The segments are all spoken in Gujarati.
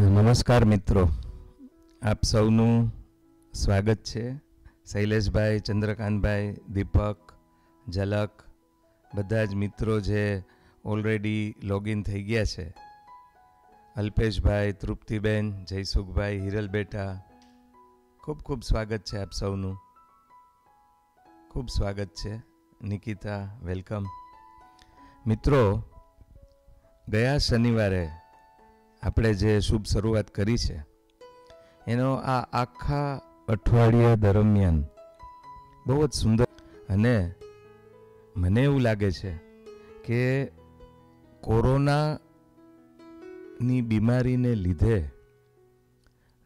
નમસ્કાર મિત્રો. આપ સૌનું સ્વાગત છે. શૈલેષભાઈ, ચંદ્રકાંતભાઈ, દીપક, ઝલક, બધા જ મિત્રો જે ઓલરેડી લોગિન થઈ ગયા છે. અલ્પેશભાઈ, તૃપ્તિબેન, જયસુખભાઈ, હિરલ બેટા, ખૂબ ખૂબ સ્વાગત છે આપ સૌનું. ખૂબ સ્વાગત છે. નિકિતા, વેલકમ. મિત્રો, ગયા શનિવારે આપણે જે શુભ શરૂઆત કરી છે, એનો આ આખા અઠવાડિયા દરમિયાન બહુ જ સુંદર અને મને એવું લાગે છે કે કોરોનાની બીમારીને લીધે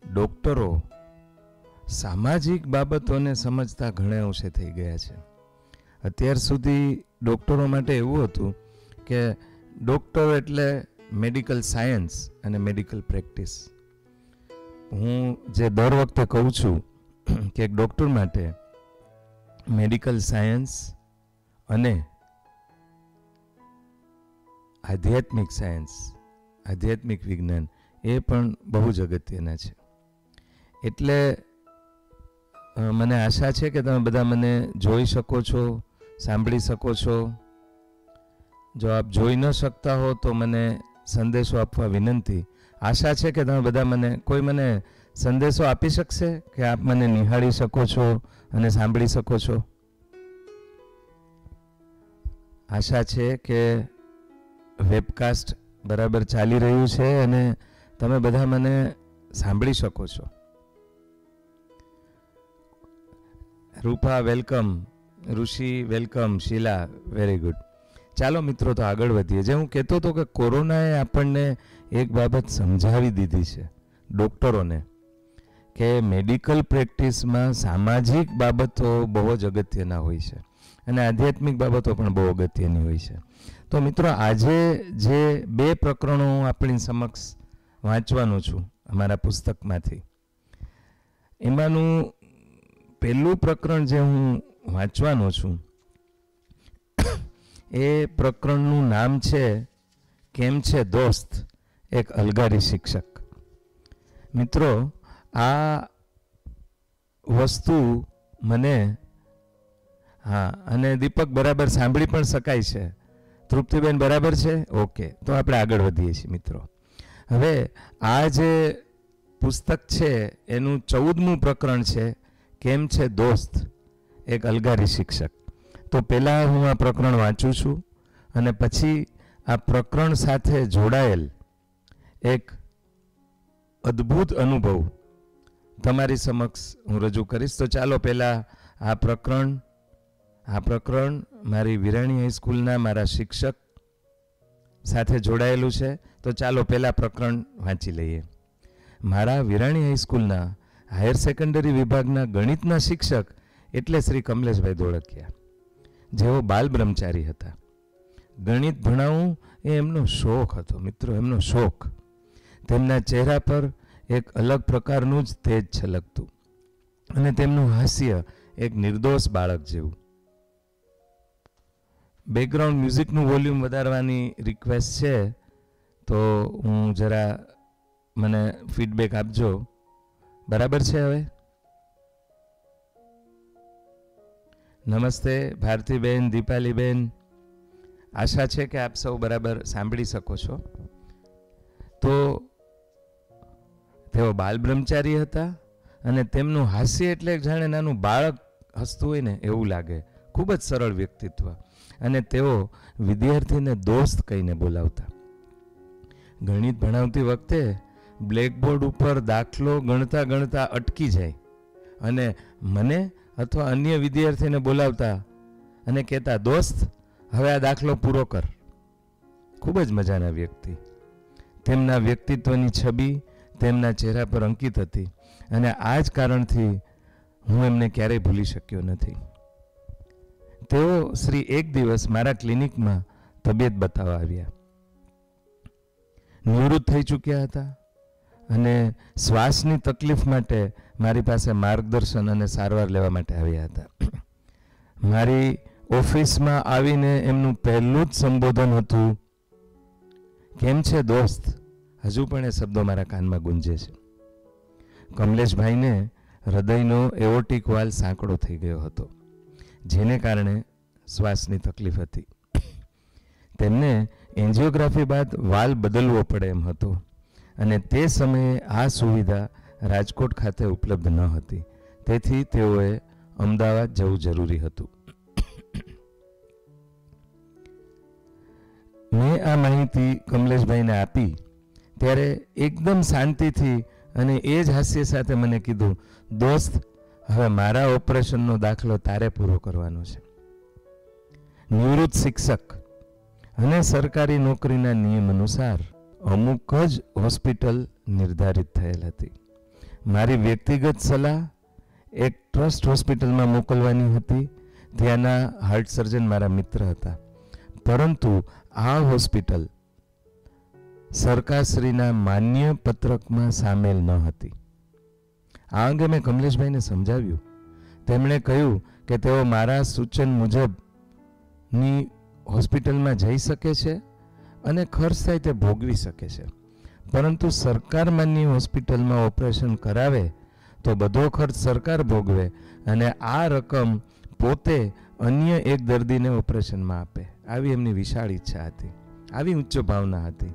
ડૉક્ટરો સામાજિક બાબતોને સમજતા ઘણા અંશે થઈ ગયા છે. અત્યાર સુધી ડૉક્ટરો માટે એવું હતું કે ડૉક્ટર એટલે મેડિકલ સાયન્સ અને મેડિકલ પ્રેક્ટિસ હું જે દર વખતે કહું છું કે એક ડૉક્ટર માટે મેડિકલ સાયન્સ અને આધ્યાત્મિક સાયન્સ આધ્યાત્મિક વિજ્ઞાન એ પણ બહુ જ અગત્યના છે. એટલે મને આશા છે કે તમે બધા મને જોઈ શકો છો, સાંભળી શકો છો. જો આપ જોઈ ન શકતા હો તો મને સંદેશો આપવા વિનંતી. આશા છે કે તમે બધા મને, કોઈ મને સંદેશો આપી શકશે? કે આપ મને નિહાળી શકો છો અને સાંભળી શકો છો? આશા છે કે વેબકાસ્ટ બરાબર ચાલી રહ્યું છે અને તમે બધા મને સાંભળી શકો છો. Rupa, welcome. Rishi, welcome. Sheela, very good. ચાલો મિત્રો, તો આગળ વધીએ. જે હું કહેતો હતો કે કોરોનાએ આપણને એક બાબત સમજાવી દીધી છે ડૉક્ટરોને, કે મેડિકલ પ્રેક્ટિસમાં સામાજિક બાબતો બહુ જ અગત્યના હોય છે અને આધ્યાત્મિક બાબતો પણ બહુ અગત્યની હોય છે. તો મિત્રો, આજે જે બે પ્રકરણો હું આપણી સમક્ષ વાંચવાનો છું અમારા પુસ્તકમાંથી, એમાંનું પહેલું પ્રકરણ જે હું વાંચવાનો છું એ પ્રકરણનું નામ છે, કેમ છે દોસ્ત? એક અલગારી શિક્ષક. મિત્રો, આ વસ્તુ મને, હા, અને દીપક બરાબર સાંભળી પણ શકાય છે. તૃપ્તિબેન બરાબર છે? ઓકે, તો આપણે આગળ વધીએ છીએ, મિત્રો. હવે, આ જે પુસ્તક છે, એનું ચૌદમું પ્રકરણ છે, કેમ છે દોસ્ત? એક અલગારી શિક્ષક. તો પહેલાં હું આ પ્રકરણ વાંચું છું અને પછી આ પ્રકરણ સાથે જોડાયેલ એક અદ્ભુત અનુભવ તમારી સમક્ષ હું રજૂ કરીશ. તો ચાલો પહેલાં આ પ્રકરણ આ પ્રકરણ મારી વિરાણી હાઈસ્કૂલના મારા શિક્ષક સાથે જોડાયેલું છે. તો ચાલો પહેલાં પ્રકરણ વાંચી લઈએ. મારા વિરાણી હાઈસ્કૂલના હાયર સેકન્ડરી વિભાગના ગણિતના શિક્ષક એટલે શ્રી કમલેશભાઈ ધોળકિયા જેઓ બાલ બ્રહ્મચારી હતા. ગણિત ભણાવવું એ એમનો શોખ હતો, મિત્રો, એમનો શોખ. તેમના ચહેરા પર એક અલગ પ્રકારનું જ તેજ છલકતું અને તેમનું હાસ્ય એક નિર્દોષ બાળક જેવું. બેકગ્રાઉન્ડ મ્યુઝિકનું વોલ્યુમ વધારવાની રિક્વેસ્ટ છે, તો હું જરા મને ફીડબેક આપજો. બરાબર છે હવે? નમસ્તે, ભારતીબેન, દીપાલીબેન. આશા છે કે આપ સૌ બરાબર સાંભળી શકો છો. તો તેઓ બાલ બ્રહ્મચારી હતા અને તેમનું હાસ્ય એટલે જાણે નાનું બાળક હસતું હોય ને એવું લાગે. ખૂબ જ સરળ વ્યક્તિત્વ. અને તેઓ વિદ્યાર્થીને દોસ્ત કહીને બોલાવતા. ગણિત ભણાવતી વખતે બ્લેકબોર્ડ ઉપર દાખલો ગણતા ગણતા અટકી જાય. અને મને અથવા અન્ય વિદ્યાર્થીને બોલાવતા અને કહેતા, દોસ્ત, હવે આ દાખલો પૂરો કર. ખૂબ જ મજાના વ્યક્તિ. તેમના વ્યક્તિત્વની છબી તેમના ચહેરા પર અંકિત હતી અને આ જ કારણથી હું એમને ક્યારેય ભૂલી શક્યો નથી. તેઓ શ્રી એક દિવસ મારા ક્લિનિકમાં તબિયત બતાવવા આવ્યા. નિવૃત્ત થઈ ચૂક્યા હતા અને શ્વાસની તકલીફ માટે મારી પાસે માર્ગદર્શન અને સારવાર લેવા માટે આવ્યા હતા. મારી ઓફિસમાં આવીને એમનું પહેલું જ સંબોધન હતું, કેમ છે દોસ્ત? હજુ પણ એ શબ્દો મારા કાનમાં ગુંજે છે. કમલેશભાઈને હૃદયનો એઓટિક વાલ સાંકડો થઈ ગયો હતો, જેને કારણે શ્વાસની તકલીફ હતી. તેમને એન્જિયોગ્રાફી બાદ વાલ બદલવો પડે એમ હતો, અને તે સમયે આ સુવિધા રાજકોટ ખાતે ઉપલબ્ધ ન હતી. તેથી તેઓએ અમદાવાદ જવું જરૂરી હતું. મેં આ માહિતી કમલેશભાઈને આપી ત્યારે એકદમ શાંતિથી અને એ જ હાસ્ય સાથે મને કીધું, દોસ્ત, હવે મારા ઓપરેશનનો દાખલો તારે પૂરો કરવાનો છે. નિવૃત્ત શિક્ષક અને સરકારી નોકરીના નિયમ અનુસાર અમુક જ હોસ્પિટલ નિર્ધારિત થયેલ હતી. મારી વ્યક્તિગત સલાહ એક ટ્રસ્ટ હોસ્પિટલમાં મોકલવાની હતી. ત્યાંના હાર્ટ સર્જન મારા મિત્ર હતા. પરંતુ આ હોસ્પિટલ સરકારશ્રીના માન્ય પત્રકમાં સામેલ ન હતી. આ અંગે મેં કમલેશભાઈને સમજાવ્યું. તેમણે કહ્યું કે તેઓ મારા સૂચન મુજબની હોસ્પિટલમાં જઈ શકે છે અને ખર્ચ થાય તે ભોગવી શકે છે. પરંતુ સરકાર માન્ય હોસ્પિટલમાં ઓપરેશન કરાવે, તો બધો ખર્ચ સરકાર ભોગવે અને આ રકમ પોતે અન્ય એક દર્દીને ઓપરેશનમાં આપે. આવી એમની વિશાળ ઈચ્છા હતી. આવી ઉચ્ચ ભાવના હતી.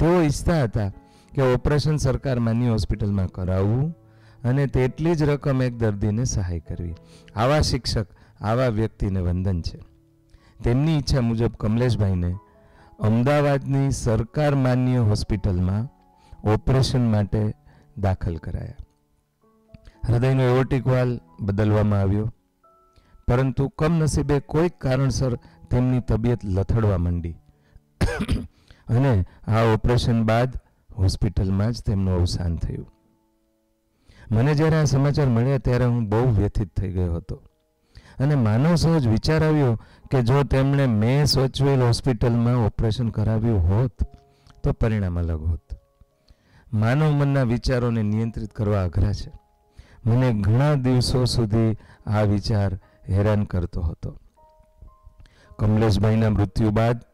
તેઓ ઈચ્છતા હતા કે ઓપરેશન સરકાર માન્ય હોસ્પિટલમાં કરાવવું અને તેટલી જ રકમ એક દર્દીને સહાય કરવી. આવા શિક્ષક, આવા વ્યક્તિને વંદન છે. તેમની ઈચ્છા મુજબ કમલેશભાઈને અમદાવાદની સરકાર માન્ય હોસ્પિટલમાં ઓપરેશન માટે દાખલ કરાયા. હૃદયનો એવોટિક વાલ બદલવામાં આવ્યો, પરંતુ કમનસીબે કોઈક કારણસર તેમની તબિયત લથડવા માંડી. અને આ ઓપરેશન બાદ હોસ્પિટલમાં જ તેમનું અવસાન થયું. મને જ્યારે આ સમાચાર મળ્યા ત્યારે હું બહુ વ્યથિત થઈ ગયો હતો. અને માનવ સહજ વિચાર આવ્યો કે જો તેમણે મેં સોચવેલ હોસ્પિટલમાં ઓપરેશન કરાવ્યું હોત તો પરિણામ અલગ હોત. માનવ મનના વિચારોને નિયંત્રિત કરવા અઘરા છે. મને ઘણા દિવસો સુધી આ વિચાર હેરાન કરતો હતો. કમલેશભાઈના મૃત્યુ બાદ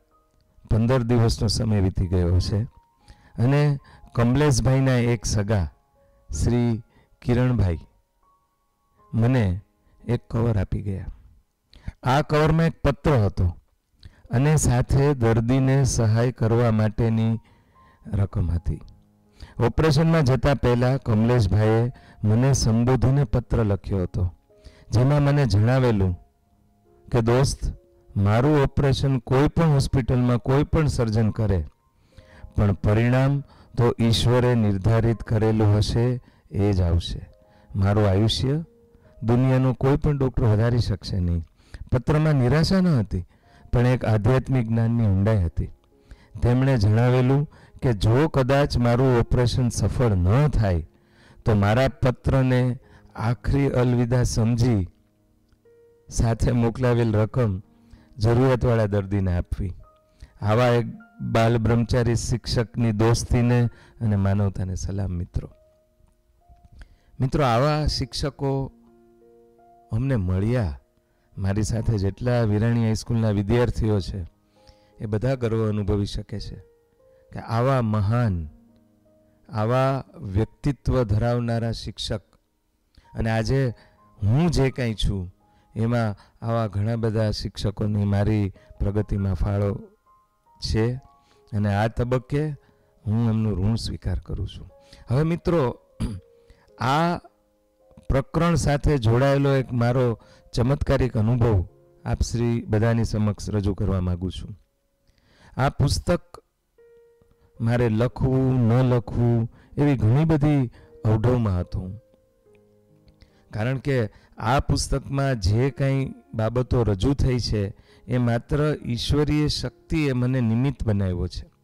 પંદર દિવસનો સમય વીતી ગયો છે અને કમલેશભાઈના એક સગા, શ્રી કિરણભાઈ, મને એક કવર આપી ગયા. આ કવરમાં એક પત્ર હતો અને સાથે દર્દીને સહાય કરવા માટેની રકમ હતી. ઓપરેશનમાં જતા પહેલાં કમલેશભાઈએ મને સંબોધીને પત્ર લખ્યો હતો, જેમાં મને જણાવેલું કે, દોસ્ત, મારું ઓપરેશન કોઈ પણ હોસ્પિટલમાં કોઈ પણ સર્જન કરે, પણ પરિણામ તો ઈશ્વરે નિર્ધારિત કરેલું હશે, એ જ આવશે. મારું આયુષ્ય દુનિયાનો કોઈ પણ ડૉક્ટર વધારી શકશે નહીં. પત્રમાં નિરાશા ન હતી, પણ એક આધ્યાત્મિક જ્ઞાનની ઊંડાઈ હતી. તેમણે જણાવેલું કે જો કદાચ મારું ઓપરેશન સફળ ન થાય, તો મારા પત્રને આખરી અલવિદા સમજી સાથે મોકલાવેલ રકમ જરૂરિયાતવાળા દર્દીને આપવી. આવા એક બાલ બ્રહ્મચારી શિક્ષકની દોસ્તીને અને માનવતાને સલામ, મિત્રો. મિત્રો, આવા શિક્ષકો અમને મળ્યા મારી સાથે જેટલા વિરાણી હાઈસ્કૂલના વિદ્યાર્થીઓ છે, એ બધા ગર્વ અનુભવી શકે છે. કે આવા મહાન, આવા વ્યક્તિત્વ ધરાવનારા શિક્ષક અને આજે હું જે કાંઈ છું, એમાં આવા ઘણા બધા શિક્ષકોની મારી પ્રગતિમાં ફાળો છે અને આ તબક્કે હું એમનું ઋણ સ્વીકાર કરું છું. હવે મિત્રો, આ પ્રકરણ સાથે જોડાયેલો એક મારો ચમત્કારિક અનુભવ આપ શ્રી બધાની સમક્ષ રજૂ કરવા માગું છું. આ પુસ્તક મારે લખવું, ન લખવું એવી ઘણી બધી અવઢવમાં હતું. કારણ કે આ પુસ્તકમાં જે કંઈ બાબતો રજૂ થઈ છે, એ માત્ર ઈશ્વરીય શક્તિએ મને નિમિત્ત બનાવ્યો છે.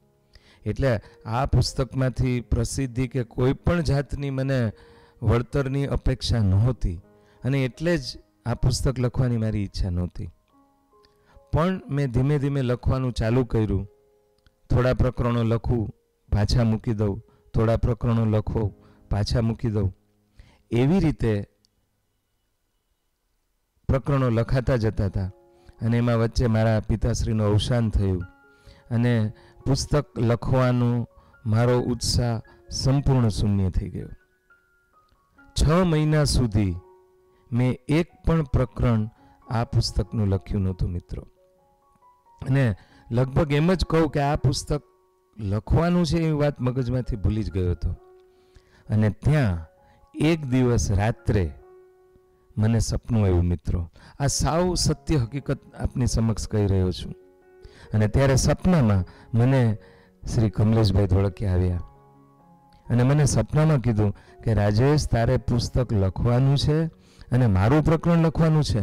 એટલે આ પુસ્તકમાંથી પ્રસિદ્ધિ કે કોઈ પણ જાતની મને વળતરની અપેક્ષા નહોતી અને એટલે જ આ પુસ્તક લખવાની મારી ઈચ્છા નહોતી. પણ મેં ધીમે ધીમે લખવાનું ચાલુ કર્યું. થોડા પ્રકરણો લખું, પાછા મૂકી દઉં. થોડા પ્રકરણો લખો, પાછા મૂકી દઉં. એવી રીતે પ્રકરણો લખાતા જતા હતા અને એમાં વચ્ચે મારા પિતાશ્રીનું અવસાન થયું અને પુસ્તક લખવાનો મારો ઉત્સાહ સંપૂર્ણ શૂન્ય થઈ ગયો. છ મહિના સુધી મેં એક પણ પ્રકરણ આ પુસ્તકનું લખ્યું નહોતું, મિત્રો. અને લગભગ એમ જ કહું કે આ પુસ્તક લખવાનું છે એ વાત મગજમાંથી ભૂલી જ ગયો હતો. અને ત્યાં એક દિવસ રાત્રે મને સપનું આવ્યું મિત્રો. આ સાવ સત્ય હકીકત આપની સમક્ષ કહી રહ્યો છું. અને ત્યારે સપનામાં મને શ્રી કમલેશભાઈ ધોળકિયા આવ્યા. અને મને સપનામાં કીધું કે રાજેશ, તારે પુસ્તક લખવાનું છે અને મારું પ્રકરણ લખવાનું છે.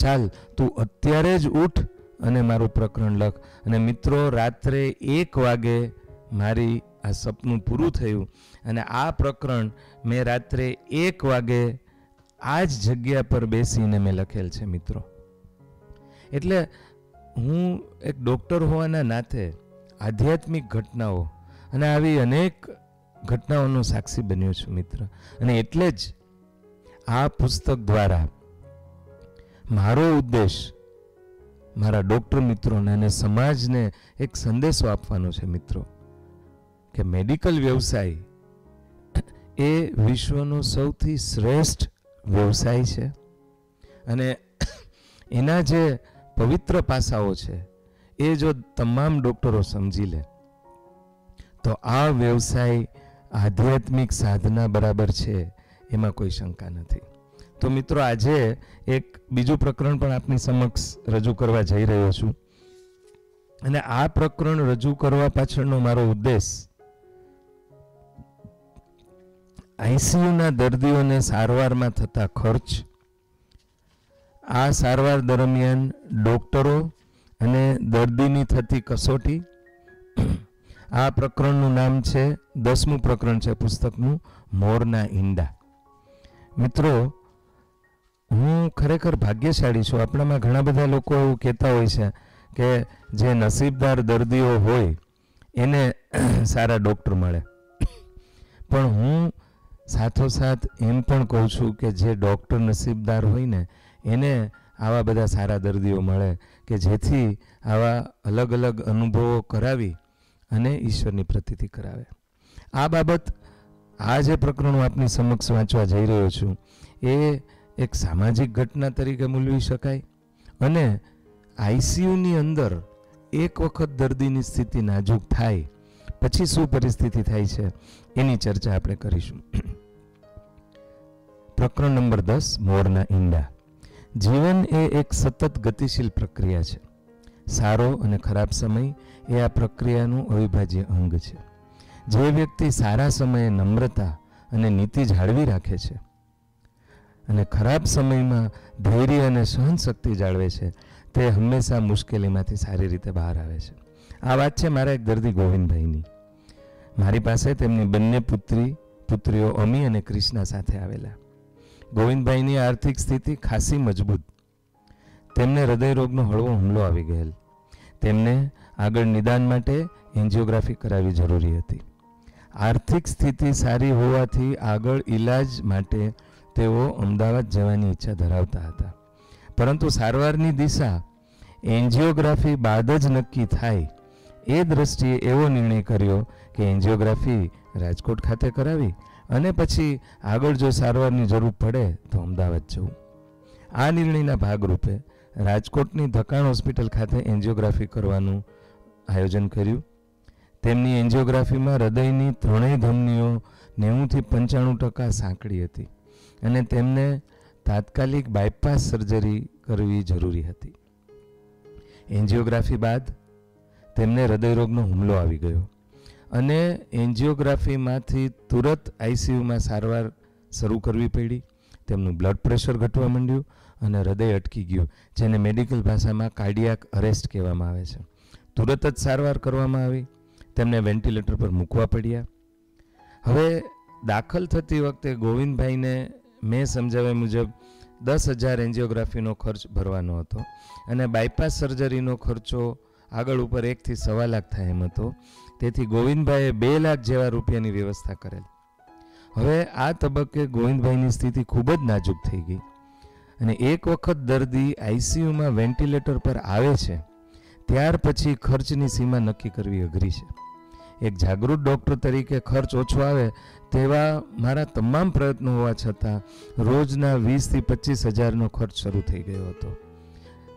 ચાલ, તું અત્યારે જ ઉઠ અને મારું પ્રકરણ લખ. અને મિત્રો, રાત્રે એક વાગે મારી આ સપનું પૂરું થયું અને આ પ્રકરણ મેં રાત્રે એક વાગે આ જ જગ્યા પર બેસીને મેં લખેલ છે, મિત્રો. એટલે હું એક ડૉક્ટર હોવાના નાતે આધ્યાત્મિક ઘટનાઓ અને આવી અનેક ઘટનાઓનો સાક્ષી બન્યો છું, મિત્ર. અને એટલે જ આ પુસ્તક દ્વારા મારો ઉદ્દેશ મારા ડૉક્ટર મિત્રોને અને સમાજને એક સંદેશો આપવાનો છે મિત્રો, કે મેડિકલ વ્યવસાય એ વિશ્વનો સૌથી શ્રેષ્ઠ વ્યવસાય છે અને એના જે પવિત્ર પાસાઓ છે એ જો તમામ ડૉક્ટરો સમજી લે, તો આ વ્યવસાય આધ્યાત્મિક સાધના બરાબર છે, એમાં કોઈ શંકા નથી. તો મિત્રો, આજે એક બીજું પ્રકરણ પણ આપની સમક્ષ રજૂ કરવા જઈ રહ્યો છું. અને આ પ્રકરણ રજૂ કરવા પાછળનો મારો ઉદ્દેશ આઈસીયુના દર્દીઓને સારવારમાં થતા ખર્ચ, આ સારવાર દરમિયાન ડોક્ટરો અને દર્દીની થતી કસોટી, આ પ્રકરણનું નામ છે, દસમું પ્રકરણ છે પુસ્તકનું, મોરના ઈંડા. મિત્રો હું ખરેખર ભાગ્યશાળી છું. આપણામાં ઘણા બધા લોકો એવું કહેતા હોય છે કે જે નસીબદાર દર્દીઓ હોય, એને સારા ડૉક્ટર મળે. પણ હું સાથોસાથ એમ પણ કહું છું કે જે ડૉક્ટર નસીબદાર હોય ને, એને આવા બધા સારા દર્દીઓ મળે કે જેથી આવા અલગ અલગ અનુભવો કરાવી અને ઈશ્વરની પ્રતિતિ કરાવે. આ બાબત આ જે પ્રકરણો આપની સમક્ષ વાંચવા જઈ રહ્યો છું, એ એક સામાજિક ઘટના તરીકે મૂલવી શકાય. અને આઈસીયુની અંદર એક વખત દર્દીની સ્થિતિ નાજુક થાય, પછી શું પરિસ્થિતિ થાય છે, એની ચર્ચા આપણે કરીશું. પ્રકરણ નંબર દસ, મોરના ઈંડા. જીવન એ એક સતત ગતિશીલ પ્રક્રિયા છે. સારો અને ખરાબ સમય એ આ પ્રક્રિયાનું અવિભાજ્ય અંગ છે. જે વ્યક્તિ સારા સમયે નમ્રતા અને નીતિ જાળવી રાખે છે અને ખરાબ સમયમાં ધૈર્ય અને સહનશક્તિ જાળવે છે, તે હંમેશા મુશ્કેલીમાંથી સારી રીતે બહાર આવે છે. આ વાત છે મારા એક દર્દી ગોવિંદભાઈની. મારી પાસે તેમની બંને પુત્રી, પુત્રીઓ અમી અને ક્રિષ્ના સાથે આવેલા. ગોવિંદભાઈની આર્થિક સ્થિતિ ખાસી મજબૂત. તેમને હૃદયરોગનો હળવો હુમલો આવી ગયેલ. તેમને આગળ નિદાન માટે એન્જિયોગ્રાફી કરાવવી જરૂરી હતી. આર્થિક સ્થિતિ સારી હોવાથી આગળ ઈલાજ માટે તેઓ અમદાવાદ જવાની ઈચ્છા ધરાવતા હતા. પરંતુ સારવારની દિશા એન્જિયોગ્રાફી બાદ જ નક્કી થાય એ દ્રષ્ટિએ એવો નિર્ણય કર્યો કે એન્જિયોગ્રાફી રાજકોટ ખાતે કરાવી અને પછી આગળ જો સારવારની જરૂર પડે તો અમદાવાદ જવું. આ નિર્ણયના ભાગરૂપે રાજકોટની ધકાણ હોસ્પિટલ ખાતે એન્જિયોગ્રાફી કરવાનું આયોજન કર્યું. તેમની એન્જિયોગ્રાફીમાં હૃદયની ત્રણેય ધમનીઓ નેવુંથી પંચાણું ટકા સાંકડી હતી. અને તેમને તાત્કાલિક બાયપાસ સર્જરી કરવી જરૂરી હતી. એન્જિયોગ્રાફી બાદ તેમને હૃદયરોગનો હુમલો આવી ગયો અને એન્જિયોગ્રાફીમાંથી તુરત આઈસીયુમાં સારવાર શરૂ કરવી પડી. તેમનું બ્લડ પ્રેશર ઘટવા માંડ્યું અને હૃદય અટકી ગયું, જેને મેડિકલ ભાષામાં કાર્ડિયાક અરેસ્ટ કહેવામાં આવે છે. તુરત જ સારવાર કરવામાં આવી. તેમને વેન્ટિલેટર પર મૂકવા પડ્યા. હવે દાખલ થતી વખતે ગોવિંદભાઈને મેં સમજાવ્યા મુજબ દસ હજાર એન્જિયોગ્રાફીનો ખર્ચ ભરવાનો હતો અને બાયપાસ સર્જરીનો ખર્ચો આગળ ઉપર એકથી સવા લાખ થાય એમ હતો. તેથી ગોવિંદભાઈએ બે લાખ જેવા રૂપિયાની વ્યવસ્થા કરેલ. હવે આ તબક્કે ગોવિંદભાઈની સ્થિતિ ખૂબ જ નાજુક થઈ ગઈ અને એક વખત દર્દી આઈસીયુમાં વેન્ટિલેટર પર આવે છે, ત્યાર પછી ખર્ચની સીમા નક્કી કરવી અઘરી છે. એક જાગૃત ડૉક્ટર તરીકે ખર્ચ ઓછો આવે તેવા મારા તમામ પ્રયત્નો હોવા છતાં રોજના વીસથી પચીસ હજારનો ખર્ચ શરૂ થઈ ગયો હતો.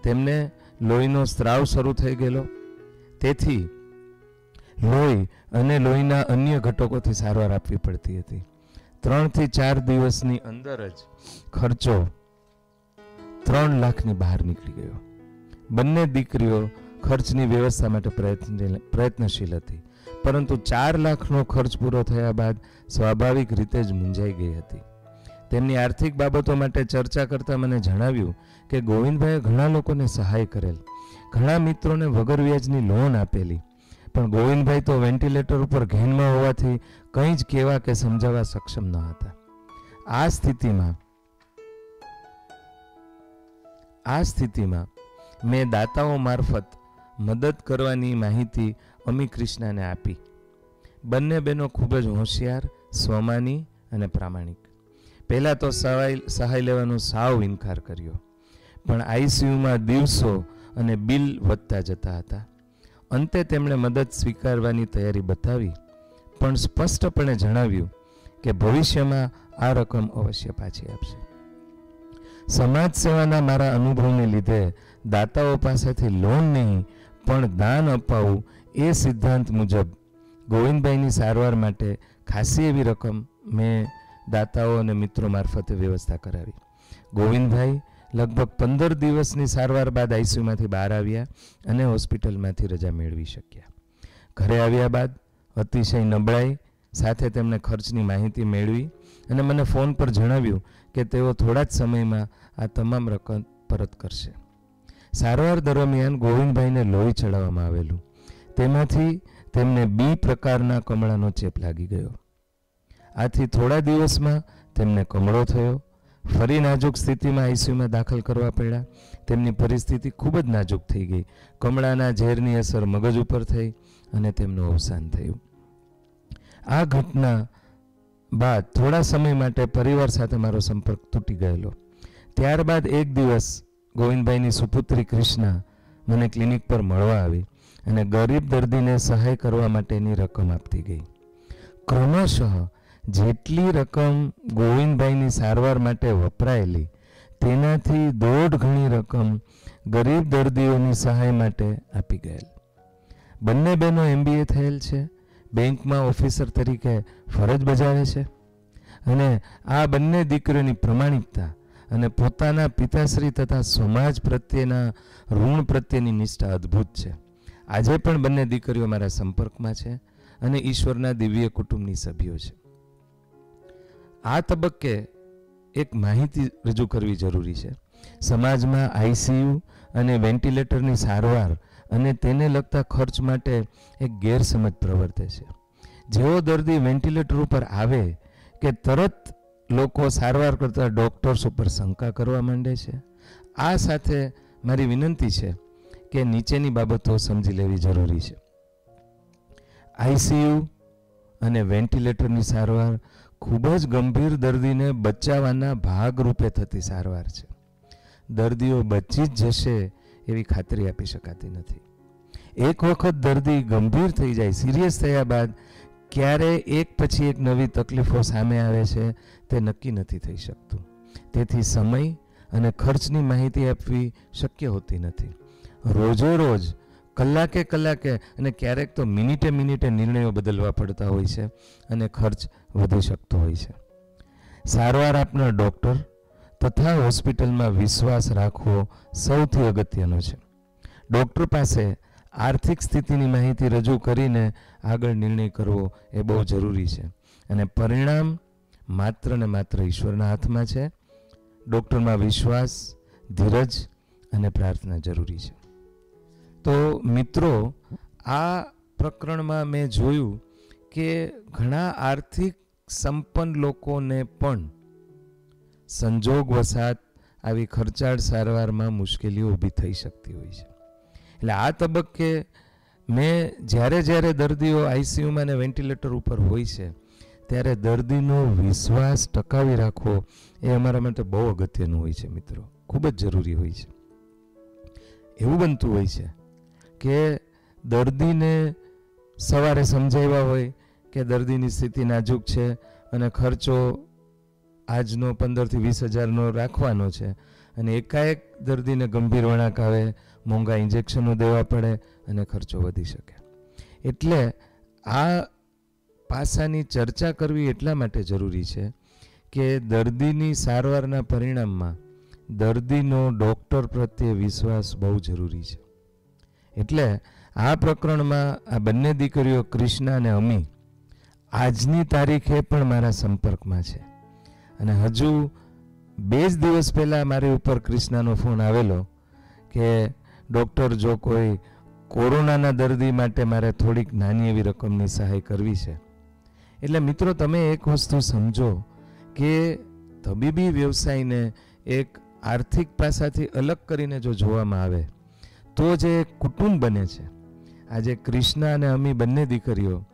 તેમને લોહીનો સ્ત્રાવ શરૂ થઈ ગયેલો. તેથી લોહી અને લોહીના અન્ય ઘટકોથી સારવાર આપવી પડતી હતી. ત્રણથી ચાર દિવસની અંદર જ ખર્ચો ત્રણ લાખની બહાર નીકળી ગયો. બંને દીકરીઓ ખર્ચની વ્યવસ્થા માટે પ્રયત્ન, પ્રયત્નશીલ હતી. પરંતુ ચાર લાખનો ખર્ચ પૂરો થયા બાદ સ્વાભાવિક રીતે જ મૂંઝાઈ ગઈ હતી. તેમની આર્થિક બાબતો માટે ચર્ચા કરતા મને જણાવ્યું કે ગોવિંદભાઈએ ઘણા લોકોને સહાય કરેલ. ઘણા મિત્રોને વગર વ્યાજની લોન આપેલી. પણ ગોવિંદભાઈ તો વેન્ટિલેટર ઉપર ઘેનમાં હોવાથી કંઈ જ કહેવા કે સમજાવવા સક્ષમ ન હતા. આ સ્થિતિમાં આ સ્થિતિમાં મેં દાતાઓ મારફત મદદ કરવાની માહિતી અમી કૃષ્ણાને આપી. બંને બહેનો ખૂબ જ હોશિયાર, સ્વમાની અને પ્રામાણિક. પહેલાં તો સહાય સહાય લેવાનો સાવ ઇનકાર કર્યો. પણ આઈસીયુમાં દિવસો અને બિલ વધતા જતા હતા. અંતે તેમણે મદદ સ્વીકારવાની તૈયારી બતાવી. પણ સ્પષ્ટપણે જણાવ્યું કે ભવિષ્યમાં આ રકમ અવશ્ય પાછી આપશે. સમાજ સેવાના મારા અનુભવને લીધે દાતાઓ પાસેથી લોન નહીં, પણ દાન અપાવવું એ સિદ્ધાંત મુજબ ગોવિંદભાઈની સારવાર માટે ખાસી એવી રકમ મેં દાતાઓ અને મિત્રો મારફતે વ્યવસ્થા કરાવી. ગોવિંદભાઈ લગભગ પંદર દિવસની સારવાર બાદ આઈસીયુમાંથી બહાર આવ્યા અને હોસ્પિટલમાંથી રજા મેળવી શક્યા. ઘરે આવ્યા બાદ અતિશય નબળાઈ સાથે તેમણે ખર્ચની માહિતી મેળવી અને મને ફોન પર જણાવ્યું કે તેઓ થોડા જ સમયમાં આ તમામ રકમ પરત કરશે. સારવાર દરમિયાન ગોવિંદભાઈને લોહી ચડાવવામાં આવેલું. તેમાંથી તેમને બી પ્રકારના કમળાનો ચેપ લાગી ગયો. આથી થોડા દિવસમાં તેમને કમળો થયો. ફરી નાજુક સ્થિતિમાં આઈસીયુમાં દાખલ કરવા પડ્યા. તેમની પરિસ્થિતિ ખૂબ જ નાજુક થઈ ગઈ. કમળાના ઝેરની અસર મગજ ઉપર થઈ અને તેમનું અવસાન થયું. આ ઘટના બાદ થોડા સમય માટે પરિવાર સાથે મારો સંપર્ક તૂટી ગયેલો. ત્યારબાદ એક દિવસ ગોવિંદભાઈની સુપુત્રી કૃષ્ણા મને ક્લિનિક પર મળવા આવી. અને ગરીબ દર્દીને સહાય કરવા માટેની રકમ આપતી ગઈ. ક્રમશઃ જેટલી રકમ ગોવિંદભાઈની સારવાર માટે વપરાયેલી, તેનાથી દોઢ ઘણી રકમ ગરીબ દર્દીઓની સહાય માટે આપી ગયેલ. બંને બહેનો એમબીએ થયેલ છે. બેંકમાં ઓફિસર તરીકે ફરજ બજાવે છે. અને આ બંને દીકરીઓની પ્રમાણિકતા અને પોતાના પિતાશ્રી તથા સમાજ પ્રત્યેના ઋણ પ્રત્યેની નિષ્ઠા અદ્ભુત છે. આજે પણ બંને દીકરીઓ મારા સંપર્કમાં છે અને ઈશ્વરના દિવ્ય કુટુંબની સભ્યો છે. આ તબક્કે એક માહિતી રજૂ કરવી જરૂરી છે. સમાજમાં આઈસીયુ અને વેન્ટિલેટરની સારવાર અને તેને લગતા ખર્ચ માટે એક ગેરસમજ પ્રવર્તે છે. જેવો દર્દી વેન્ટિલેટર ઉપર આવે કે તરત લોકો સારવાર કરતા ડોક્ટર્સ ઉપર શંકા કરવા માંડે છે. આ સાથે મારી વિનંતી છે કે નીચેની બાબતો સમજી લેવી જરૂરી છે. આઈસીયુ અને વેન્ટિલેટરની સારવાર ખૂબ જ ગંભીર દર્દીને બચાવવાના ભાગરૂપે થતી સારવાર છે. દર્દીઓ બચી જ જશે એવી ખાતરી આપી શકાતી નથી. એક વખત દર્દી ગંભીર થઈ જાય, સિરિયસ થયા બાદ ક્યારે એક પછી એક નવી તકલીફો સામે આવે છે તે નક્કી નથી થઈ શકતું. તેથી સમય અને ખર્ચની માહિતી આપવી શક્ય હોતી નથી. રોજે રોજ, કલાકે કલાકે અને ક્યારેક તો મિનિટે મિનિટે નિર્ણયો બદલવા પડતા હોય છે અને ખર્ચ વધી શકતો હોય છે. સારવાર આપનાર ડૉક્ટર તથા હોસ્પિટલમાં વિશ્વાસ રાખવો સૌથી અગત્યનો છે. ડૉક્ટર પાસે આર્થિક સ્થિતિની માહિતી રજૂ કરીને આગળ નિર્ણય કરવો એ બહુ જરૂરી છે અને પરિણામ માત્ર ને માત્ર ઈશ્વરના હાથમાં છે. ડૉક્ટરમાં વિશ્વાસ, ધીરજ અને પ્રાર્થના જરૂરી છે. તો મિત્રો, આ પ્રકરણમાં મેં જોયું કે ઘણા આર્થિક સંપન્ન લોકોને પણ સંજોગ વસાત આવી ખર્ચાળ સારવારમાં મુશ્કેલીઓ ઊભી થઈ શકતી હોય છે. એટલે આ તબક્કે મેં જ્યારે જ્યારે દર્દીઓ આઈસીયુમાં અને વેન્ટિલેટર ઉપર હોય છે, ત્યારે દર્દીનો વિશ્વાસ ટકાવી રાખવો એ અમારા માટે બહુ અગત્યનું હોય છે મિત્રો. ખૂબ જ જરૂરી હોય છે. એવું બનતું હોય છે. કે દર્દીને સવારે સમજાવ્યા હોય કે દર્દીની સ્થિતિ નાજુક છે અને ખર્ચો આજનો પંદરથી વીસ હજારનો રાખવાનો છે. અને એકાએક દર્દીને ગંભીર વળાંક આવે, મોંઘા ઇન્જેક્શનો દેવા પડે અને ખર્ચો વધી શકે. એટલે આ પાસાની ચર્ચા કરવી એટલા માટે જરૂરી છે કે દર્દીની સારવારના પરિણામમાં દર્દીનો ડૉક્ટર પ્રત્યે વિશ્વાસ બહુ જરૂરી છે. એટલે આ પ્રકરણમાં આ બંને દીકરીઓ ક્રિષ્ના અને અમી આજની તારીખે પણ મારા સંપર્કમાં છે. અને હજુ બે જ દિવસ પહેલાં મારી ઉપર ક્રિષ્નાનો ફોન આવેલો કે ડૉક્ટર જો કોઈ કોરોનાના દર્દી માટે મારે થોડીક નાની એવી રકમની સહાય કરવી છે. એટલે મિત્રો, તમે એક વસ્તુ સમજો કે તબીબી વ્યવસાયને એક આર્થિક પાસાથી અલગ કરીને જો જોવામાં આવે તો જે કુટુંબ બને છે. આજે ક્રિષ્ના અને અમી બંને દીકરીઓ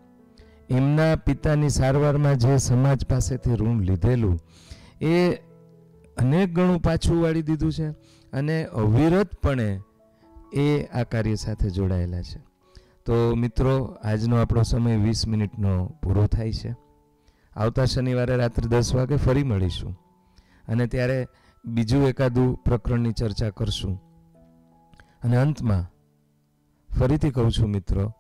એમના પિતાની સારવારમાં જે સમાજ પાસેથી ઋણ લીધેલું, એ અનેક ગણું પાછું વાળી દીધું છે અને અવિરતપણે એ આ કાર્ય સાથે જોડાયેલા છે. તો મિત્રો, આજનો આપણો સમય વીસ મિનિટનો પૂરો થાય છે. આવતા શનિવારે રાત્રે દસ વાગે ફરી મળીશું અને ત્યારે બીજું એકાદું પ્રકરણની ચર્ચા કરશું. અને અંતમાં ફરીથી કહું છું મિત્રો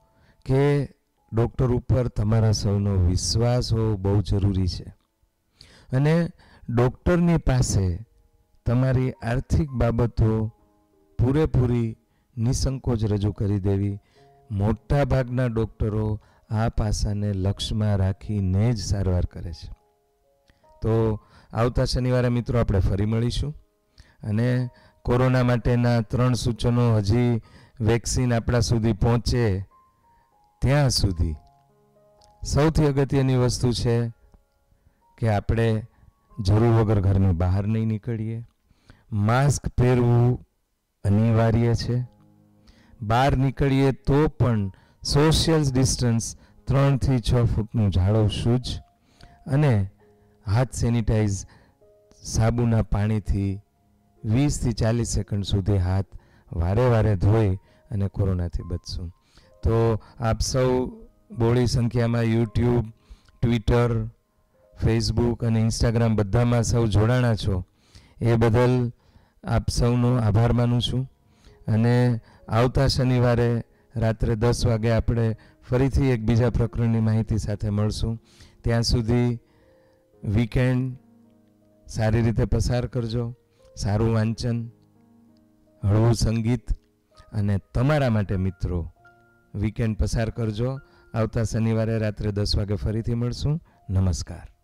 કે ડૉક્ટર ઉપર તમારા સૌનો વિશ્વાસ હોવો બહુ જરૂરી છે. અને ડૉક્ટરની પાસે તમારી આર્થિક બાબતો પૂરેપૂરી નિસંકોચ રજૂ કરી દેવી. મોટા ભાગના ડૉક્ટરો આ પાસાને લક્ષ્યમાં રાખીને જ સારવાર કરે છે. તો આવતા શનિવારે મિત્રો આપણે ફરી મળીશું. અને કોરોના માટેના ત્રણ સૂચનો હજી વેક્સિન આપણા સુધી પહોંચે ત્યાં સુધી. સૌથી અગત્યની વસ્તુ છે કે આપણે જરૂર વગર ઘરની બહાર નહીં નીકળીએ. માસ્ક પહેરવું અનિવાર્ય છે. બહાર નીકળીએ તો પણ સોશિયલ ડિસ્ટન્સ ત્રણથી છ ફૂટનું જાળવશું જ અને હાથ સેનિટાઈઝ સાબુના પાણીથી વીસથી ચાલીસ સેકન્ડ સુધી હાથ વારે વારે ધોઈ અને કોરોનાથી બચશું. તો આપ સૌ બોળી સંખ્યામાં યુટ્યુબ, ટ્વિટર, ફેસબુક અને ઇન્સ્ટાગ્રામ બધામાં સૌ જોડાણા છો. એ બદલ આપ સૌનો આભાર માનું છું. અને આવતા શનિવારે રાત્રે દસ વાગે આપણે ફરીથી એક બીજા પ્રકરણની માહિતી સાથે મળશું. ત્યાં સુધી વીકેન્ડ સારી રીતે પસાર કરજો. સારું વાંચન, હળવું સંગીત અને તમારા માટે મિત્રો વીકેન્ડ પસાર કરજો. આવતા શનિવારે રાત્રે દસ વાગે ફરીથી મળશું. નમસ્કાર.